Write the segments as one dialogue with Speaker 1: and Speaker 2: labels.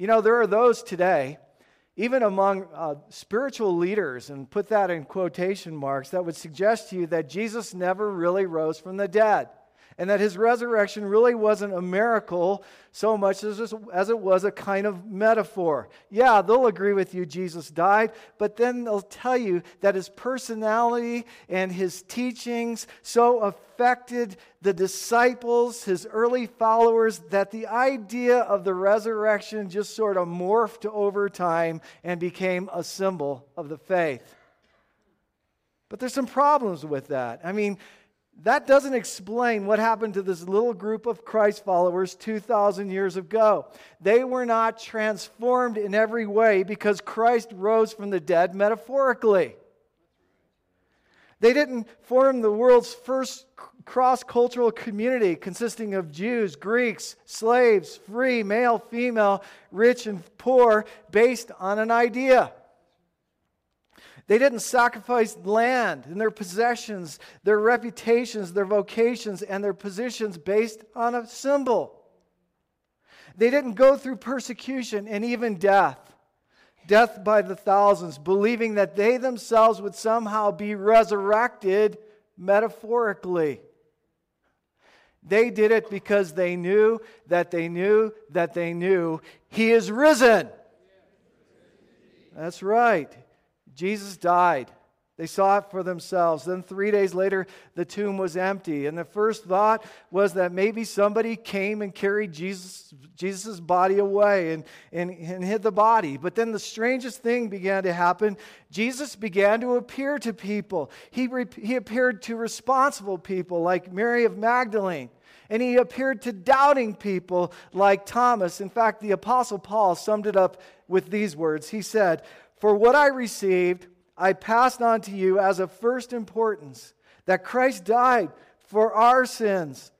Speaker 1: You know, there are those today, even among uh, spiritual leaders, and put that in quotation marks, that would suggest to you that Jesus never really rose from the dead and that his resurrection really wasn't a miracle so much as, as it was a kind of metaphor. Yeah, they'll agree with you, Jesus died, but then they'll tell you that his personality and his teachings so affected the disciples, his early followers, that the idea of the resurrection just sort of morphed over time and became a symbol of the faith. But there's some problems with that. I mean, that doesn't explain what happened to this little group of Christ followers 2,000 years ago. They were not transformed in every way because Christ rose from the dead metaphorically. They didn't form the world's first cross cultural community consisting of Jews, Greeks, slaves, free, male, female, rich, and poor based on an idea. They didn't sacrifice land and their possessions, their reputations, their vocations, and their positions based on a symbol. They didn't go through persecution and even death, death by the thousands, believing that they themselves would somehow be resurrected metaphorically. They did it because they knew that they knew that they knew He is risen. That's right. Jesus died. They saw it for themselves. Then, three days later, the tomb was empty. And the first thought was that maybe somebody came and carried Jesus' Jesus's body away and, and, and hid the body. But then the strangest thing began to happen. Jesus began to appear to people. He, re, he appeared to responsible people like Mary of Magdalene. And he appeared to doubting people like Thomas. In fact, the Apostle Paul summed it up with these words He said, for what I received, I passed on to you as of first importance that Christ died for our sins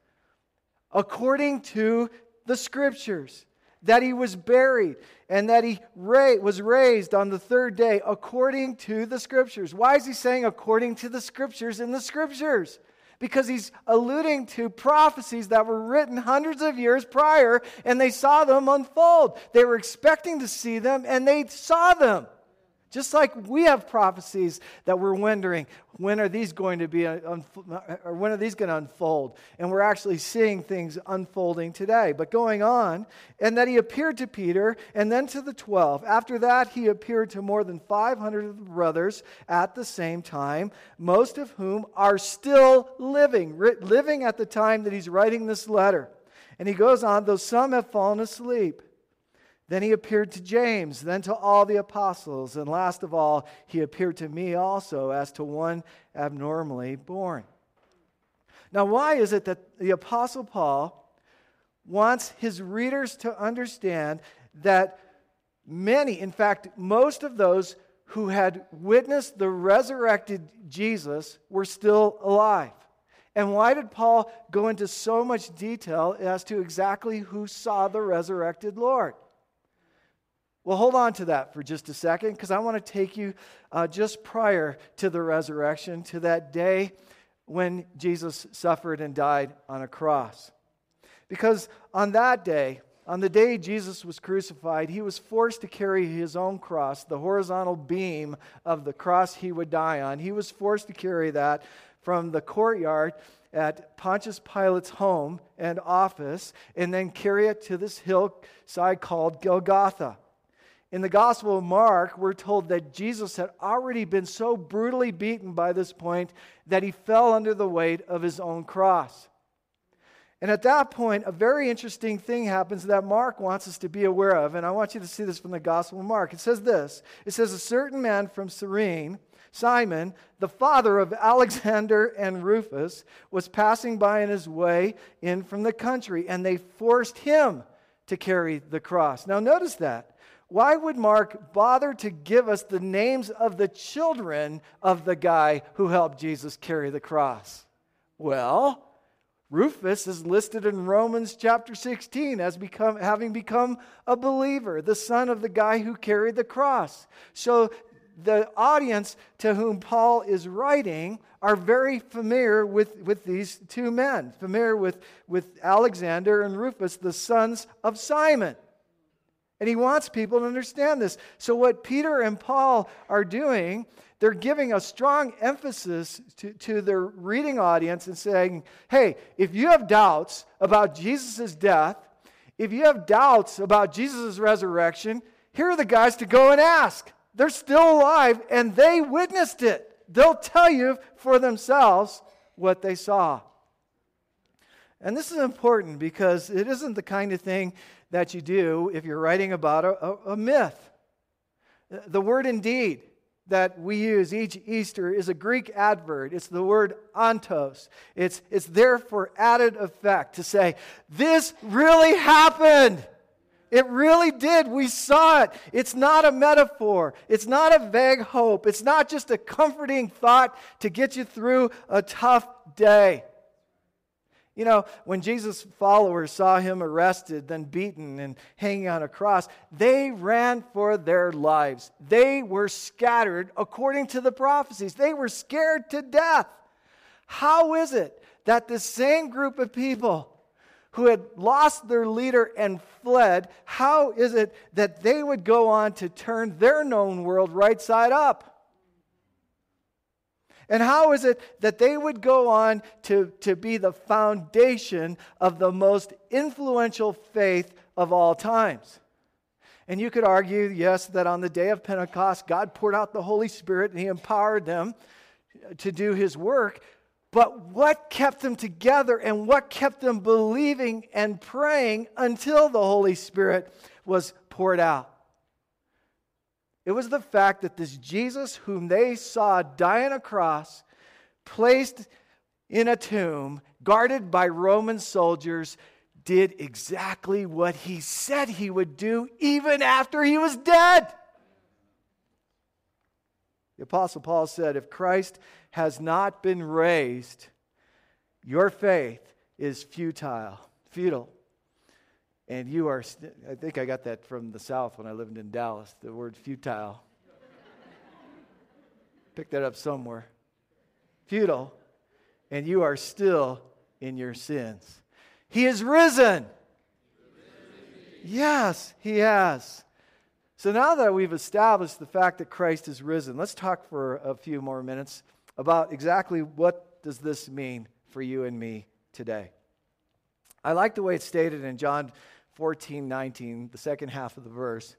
Speaker 1: according to the scriptures, that he was buried, and that he ra- was raised on the third day according to the scriptures. Why is he saying according to the scriptures in the scriptures? Because he's alluding to prophecies that were written hundreds of years prior, and they saw them unfold. They were expecting to see them, and they saw them. Just like we have prophecies that we're wondering, when are these going to be, uh, or when are these going to unfold? And we're actually seeing things unfolding today. But going on, and that he appeared to Peter and then to the 12. After that, he appeared to more than 500 of the brothers at the same time, most of whom are still living, living at the time that he's writing this letter. And he goes on, though some have fallen asleep. Then he appeared to James, then to all the apostles, and last of all, he appeared to me also as to one abnormally born. Now, why is it that the apostle Paul wants his readers to understand that many, in fact, most of those who had witnessed the resurrected Jesus were still alive? And why did Paul go into so much detail as to exactly who saw the resurrected Lord? Well, hold on to that for just a second because I want to take you uh, just prior to the resurrection, to that day when Jesus suffered and died on a cross. Because on that day, on the day Jesus was crucified, he was forced to carry his own cross, the horizontal beam of the cross he would die on. He was forced to carry that from the courtyard at Pontius Pilate's home and office and then carry it to this hillside called Golgotha. In the Gospel of Mark, we're told that Jesus had already been so brutally beaten by this point that he fell under the weight of his own cross. And at that point, a very interesting thing happens that Mark wants us to be aware of. And I want you to see this from the Gospel of Mark. It says this It says, A certain man from Cyrene, Simon, the father of Alexander and Rufus, was passing by in his way in from the country, and they forced him to carry the cross. Now, notice that why would Mark bother to give us the names of the children of the guy who helped Jesus carry the cross? Well, Rufus is listed in Romans chapter 16 as become, having become a believer, the son of the guy who carried the cross. So the audience to whom Paul is writing are very familiar with, with these two men, familiar with, with Alexander and Rufus, the sons of Simon. And he wants people to understand this. So, what Peter and Paul are doing, they're giving a strong emphasis to, to their reading audience and saying, hey, if you have doubts about Jesus' death, if you have doubts about Jesus' resurrection, here are the guys to go and ask. They're still alive and they witnessed it. They'll tell you for themselves what they saw. And this is important because it isn't the kind of thing that you do if you're writing about a, a, myth. The word indeed that we use each Easter is a Greek adverb. It's the word ontos. It's, it's there for added effect to say, this really happened. It really did. We saw it. It's not a metaphor. It's not a vague hope. It's not just a comforting thought to get you through a tough day. You know, when Jesus' followers saw him arrested, then beaten and hanging on a cross, they ran for their lives. They were scattered according to the prophecies. They were scared to death. How is it that the same group of people who had lost their leader and fled, how is it that they would go on to turn their known world right side up? And how is it that they would go on to, to be the foundation of the most influential faith of all times? And you could argue, yes, that on the day of Pentecost, God poured out the Holy Spirit and He empowered them to do His work. But what kept them together and what kept them believing and praying until the Holy Spirit was poured out? It was the fact that this Jesus, whom they saw die on a cross, placed in a tomb, guarded by Roman soldiers, did exactly what he said he would do even after he was dead. The Apostle Paul said, If Christ has not been raised, your faith is futile, futile. And you are, I think I got that from the South when I lived in Dallas, the word futile. Pick that up somewhere. Futile, and you are still in your sins. He is risen. Yes, he has. So now that we've established the fact that Christ is risen, let's talk for a few more minutes about exactly what does this mean for you and me today. I like the way it's stated in John 14, 19, the second half of the verse.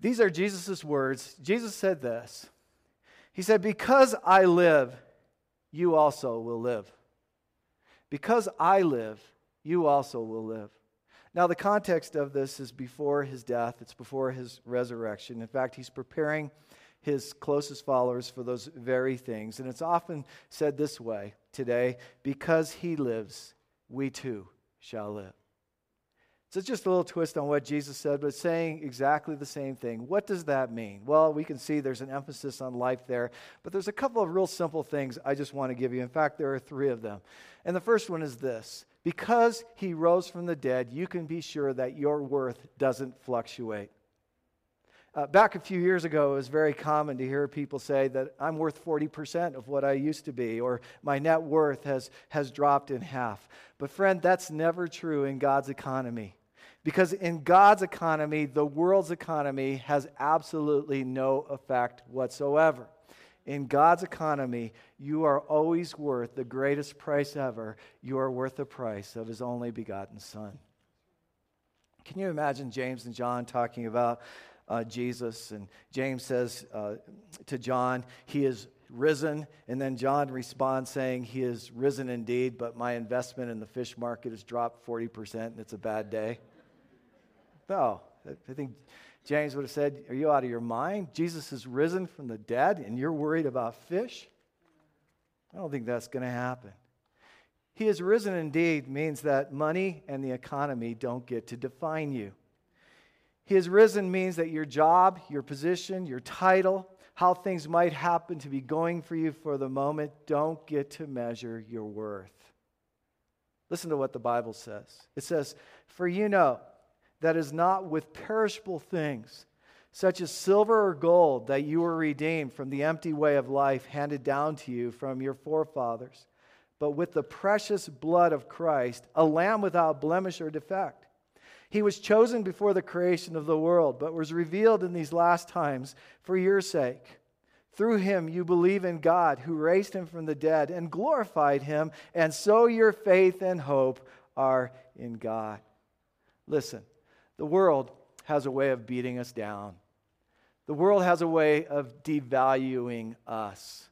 Speaker 1: These are Jesus' words. Jesus said this. He said, Because I live, you also will live. Because I live, you also will live. Now, the context of this is before his death, it's before his resurrection. In fact, he's preparing his closest followers for those very things. And it's often said this way today because he lives, we too shall live. So it's just a little twist on what Jesus said, but saying exactly the same thing. What does that mean? Well, we can see there's an emphasis on life there, but there's a couple of real simple things I just want to give you. In fact, there are three of them. And the first one is this because he rose from the dead, you can be sure that your worth doesn't fluctuate. Uh, back a few years ago, it was very common to hear people say that I'm worth 40% of what I used to be, or my net worth has, has dropped in half. But, friend, that's never true in God's economy. Because in God's economy, the world's economy has absolutely no effect whatsoever in God's economy, you are always worth the greatest price ever. You are worth the price of his only begotten Son. Can you imagine James and John talking about uh, Jesus? And James says uh, to John, He is risen. And then John responds saying, He is risen indeed, but my investment in the fish market has dropped 40% and it's a bad day. No, I think James would have said, Are you out of your mind? Jesus is risen from the dead and you're worried about fish? I don't think that's going to happen. He is risen indeed means that money and the economy don't get to define you. He has risen means that your job, your position, your title, how things might happen to be going for you for the moment don't get to measure your worth. Listen to what the Bible says. It says, For you know that is not with perishable things, such as silver or gold, that you were redeemed from the empty way of life handed down to you from your forefathers, but with the precious blood of Christ, a lamb without blemish or defect. He was chosen before the creation of the world, but was revealed in these last times for your sake. Through him you believe in God, who raised him from the dead and glorified him, and so your faith and hope are in God. Listen, the world has a way of beating us down, the world has a way of devaluing us.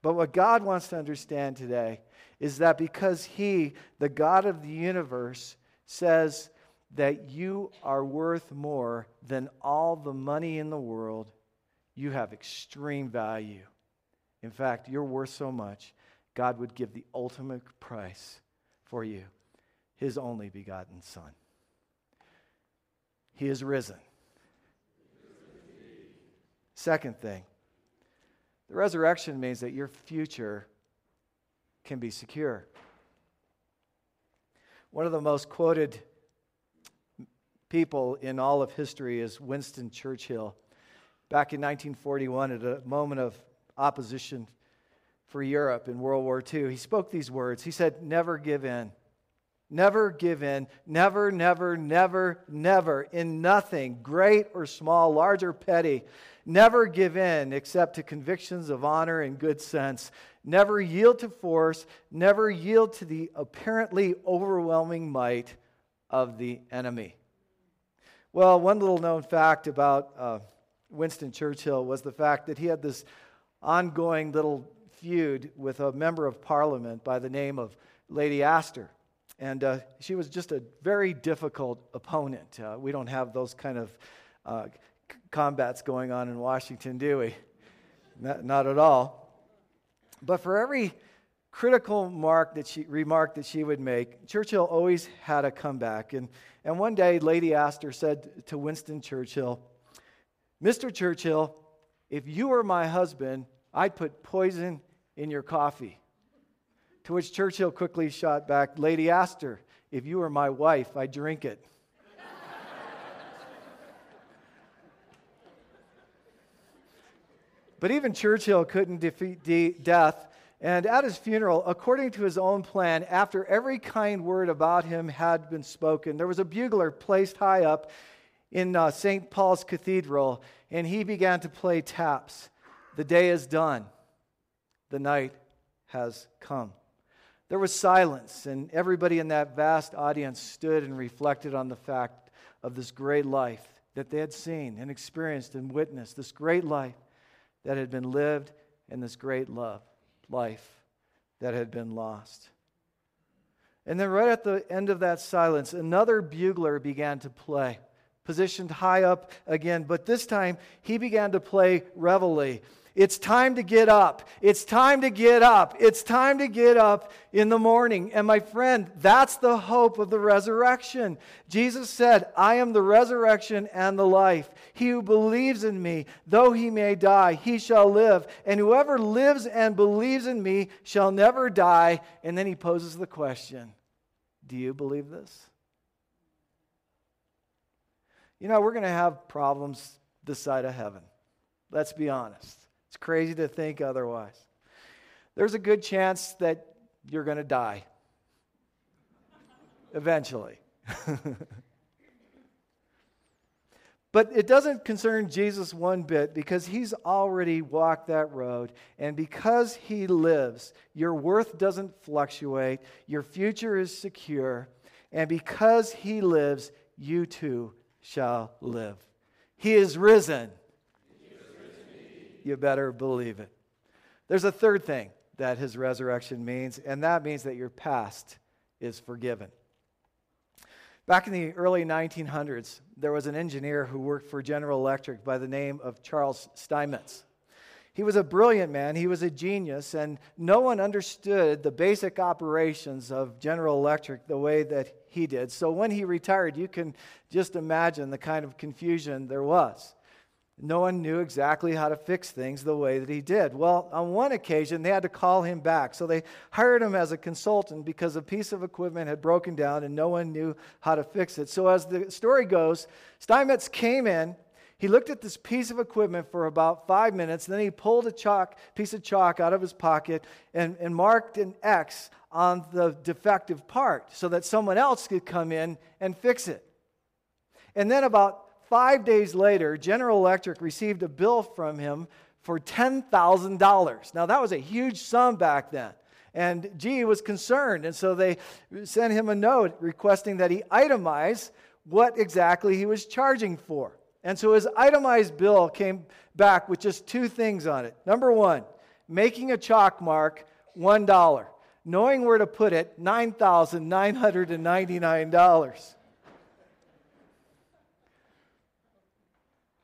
Speaker 1: But what God wants to understand today is that because He, the God of the universe, says that you are worth more than all the money in the world, you have extreme value. In fact, you're worth so much, God would give the ultimate price for you His only begotten Son. He is risen. Second thing, the resurrection means that your future can be secure. One of the most quoted people in all of history is Winston Churchill. Back in 1941, at a moment of opposition for Europe in World War II, he spoke these words. He said, Never give in. Never give in. Never, never, never, never, in nothing, great or small, large or petty. Never give in except to convictions of honor and good sense. Never yield to force. Never yield to the apparently overwhelming might of the enemy. Well, one little known fact about uh, Winston Churchill was the fact that he had this ongoing little feud with a member of parliament by the name of Lady Astor. And uh, she was just a very difficult opponent. Uh, we don't have those kind of uh, combats going on in Washington, do we? Not, not at all. But for every critical mark that she, remark that she would make, Churchill always had a comeback. And, and one day, Lady Astor said to Winston Churchill, Mr. Churchill, if you were my husband, I'd put poison in your coffee. To which Churchill quickly shot back, Lady Astor, if you were my wife, I'd drink it. but even Churchill couldn't defeat de- death. And at his funeral, according to his own plan, after every kind word about him had been spoken, there was a bugler placed high up in uh, St. Paul's Cathedral, and he began to play taps. The day is done, the night has come. There was silence, and everybody in that vast audience stood and reflected on the fact of this great life that they had seen and experienced and witnessed, this great life that had been lived, and this great love, life that had been lost. And then, right at the end of that silence, another bugler began to play, positioned high up again, but this time he began to play reveille. It's time to get up. It's time to get up. It's time to get up in the morning. And my friend, that's the hope of the resurrection. Jesus said, I am the resurrection and the life. He who believes in me, though he may die, he shall live. And whoever lives and believes in me shall never die. And then he poses the question Do you believe this? You know, we're going to have problems this side of heaven. Let's be honest. It's crazy to think otherwise. There's a good chance that you're going to die eventually. but it doesn't concern Jesus one bit because he's already walked that road. And because he lives, your worth doesn't fluctuate, your future is secure. And because he lives, you too shall live. He is risen you better believe it. There's a third thing that his resurrection means, and that means that your past is forgiven. Back in the early 1900s, there was an engineer who worked for General Electric by the name of Charles Steinmetz. He was a brilliant man, he was a genius, and no one understood the basic operations of General Electric the way that he did. So when he retired, you can just imagine the kind of confusion there was no one knew exactly how to fix things the way that he did. Well, on one occasion, they had to call him back. So they hired him as a consultant because a piece of equipment had broken down and no one knew how to fix it. So, as the story goes, Steinmetz came in. He looked at this piece of equipment for about five minutes. Then he pulled a chalk, piece of chalk out of his pocket and, and marked an X on the defective part so that someone else could come in and fix it. And then about five days later, General Electric received a bill from him for $10,000. Now, that was a huge sum back then. And G was concerned. And so they sent him a note requesting that he itemize what exactly he was charging for. And so his itemized bill came back with just two things on it. Number one, making a chalk mark, $1. Knowing where to put it, $9,999.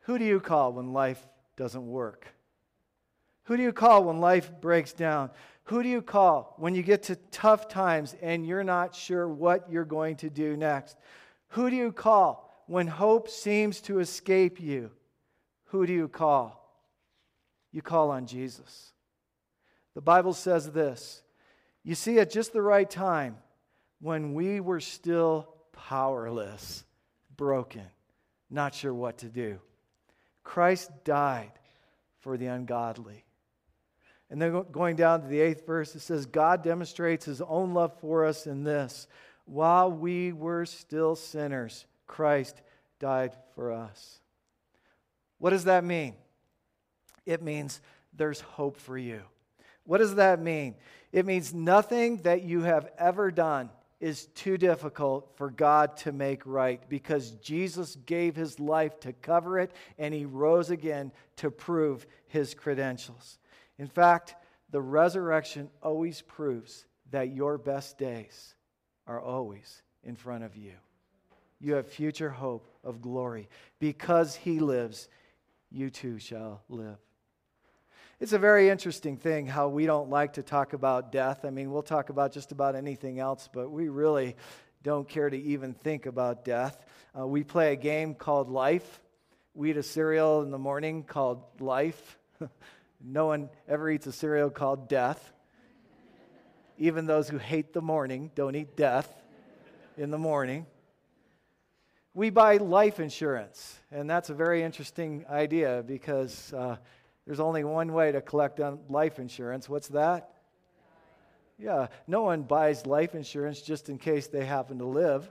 Speaker 1: Who do you call when life doesn't work? Who do you call when life breaks down? Who do you call when you get to tough times and you're not sure what you're going to do next? Who do you call when hope seems to escape you? Who do you call? You call on Jesus. The Bible says this You see, at just the right time, when we were still powerless, broken, not sure what to do, Christ died for the ungodly. And then going down to the eighth verse, it says, God demonstrates his own love for us in this. While we were still sinners, Christ died for us. What does that mean? It means there's hope for you. What does that mean? It means nothing that you have ever done is too difficult for God to make right because Jesus gave his life to cover it and he rose again to prove his credentials. In fact, the resurrection always proves that your best days are always in front of you. You have future hope of glory. Because he lives, you too shall live. It's a very interesting thing how we don't like to talk about death. I mean, we'll talk about just about anything else, but we really don't care to even think about death. Uh, we play a game called Life. We eat a cereal in the morning called Life. no one ever eats a cereal called Death. Even those who hate the morning don't eat death in the morning. We buy life insurance, and that's a very interesting idea because. Uh, there's only one way to collect on life insurance. What's that? Yeah, no one buys life insurance just in case they happen to live.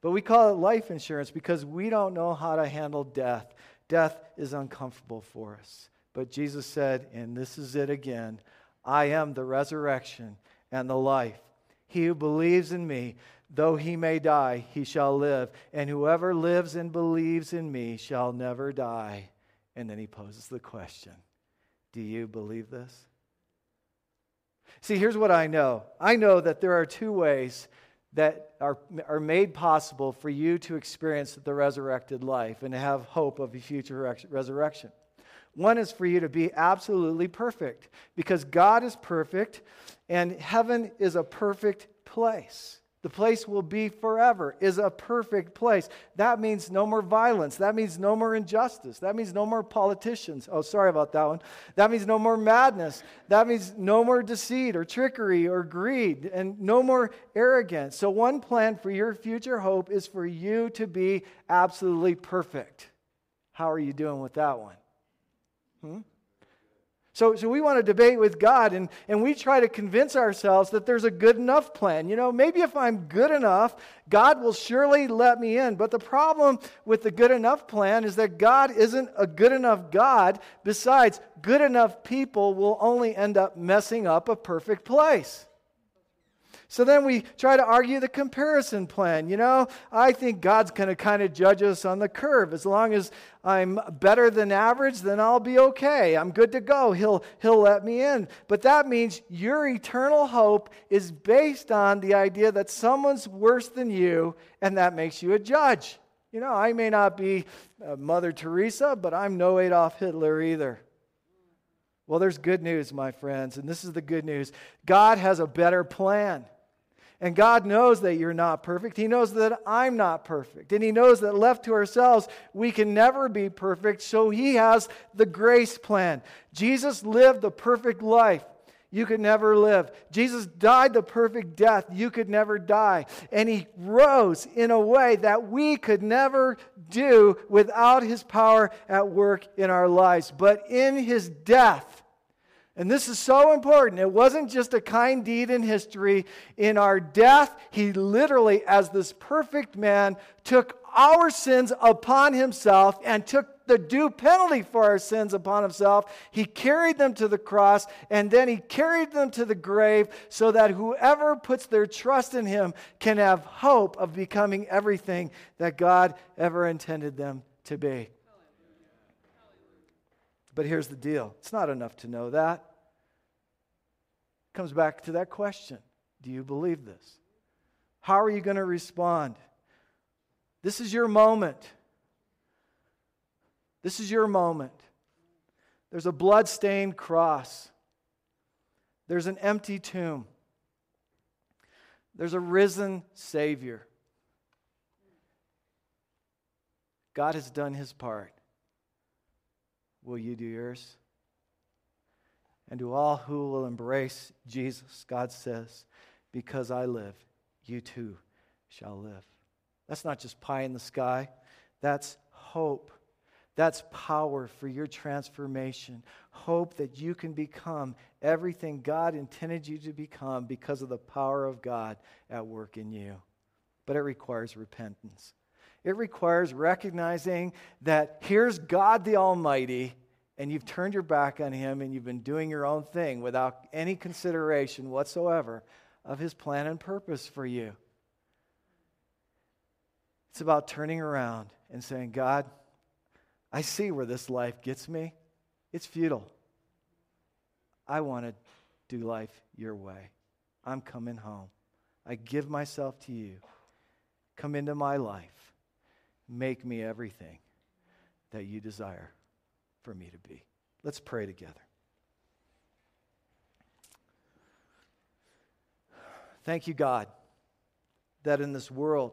Speaker 1: But we call it life insurance because we don't know how to handle death. Death is uncomfortable for us. But Jesus said, and this is it again I am the resurrection and the life. He who believes in me, though he may die, he shall live. And whoever lives and believes in me shall never die. And then he poses the question Do you believe this? See, here's what I know I know that there are two ways that are, are made possible for you to experience the resurrected life and have hope of a future resurrection. One is for you to be absolutely perfect because God is perfect and heaven is a perfect place. The place will be forever, is a perfect place. That means no more violence. That means no more injustice. That means no more politicians. Oh, sorry about that one. That means no more madness. That means no more deceit or trickery or greed and no more arrogance. So, one plan for your future hope is for you to be absolutely perfect. How are you doing with that one? Hmm? So, so we want to debate with God and, and we try to convince ourselves that there's a good enough plan. You know, maybe if I'm good enough, God will surely let me in. But the problem with the good enough plan is that God isn't a good enough God. Besides, good enough people will only end up messing up a perfect place. So then we try to argue the comparison plan. You know, I think God's going to kind of judge us on the curve. As long as I'm better than average, then I'll be okay. I'm good to go. He'll, he'll let me in. But that means your eternal hope is based on the idea that someone's worse than you, and that makes you a judge. You know, I may not be uh, Mother Teresa, but I'm no Adolf Hitler either. Well, there's good news, my friends, and this is the good news. God has a better plan. And God knows that you're not perfect. He knows that I'm not perfect. And He knows that left to ourselves, we can never be perfect. So He has the grace plan. Jesus lived the perfect life you could never live. Jesus died the perfect death you could never die. And he rose in a way that we could never do without his power at work in our lives. But in his death, And this is so important. It wasn't just a kind deed in history. In our death, he literally, as this perfect man, took our sins upon himself and took the due penalty for our sins upon himself. He carried them to the cross and then he carried them to the grave so that whoever puts their trust in him can have hope of becoming everything that God ever intended them to be. But here's the deal it's not enough to know that. It comes back to that question Do you believe this? How are you going to respond? This is your moment. This is your moment. There's a blood-stained cross. There's an empty tomb. There's a risen Savior. God has done his part. Will you do yours? And to all who will embrace Jesus, God says, Because I live, you too shall live. That's not just pie in the sky, that's hope. That's power for your transformation. Hope that you can become everything God intended you to become because of the power of God at work in you. But it requires repentance. It requires recognizing that here's God the Almighty, and you've turned your back on Him and you've been doing your own thing without any consideration whatsoever of His plan and purpose for you. It's about turning around and saying, God, I see where this life gets me. It's futile. I want to do life your way. I'm coming home. I give myself to you. Come into my life. Make me everything that you desire for me to be. Let's pray together. Thank you, God, that in this world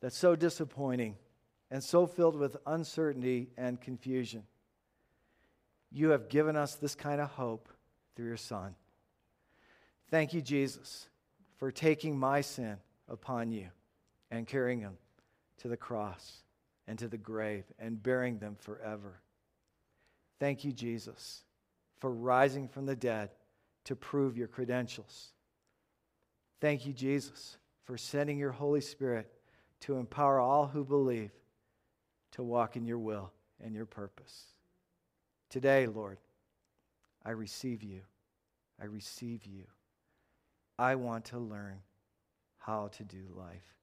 Speaker 1: that's so disappointing and so filled with uncertainty and confusion, you have given us this kind of hope through your Son. Thank you, Jesus, for taking my sin upon you and carrying them to the cross and to the grave and bearing them forever. Thank you, Jesus, for rising from the dead to prove your credentials. Thank you, Jesus, for sending your Holy Spirit to empower all who believe to walk in your will and your purpose. Today, Lord, I receive you. I receive you. I want to learn how to do life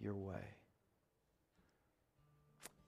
Speaker 1: your way.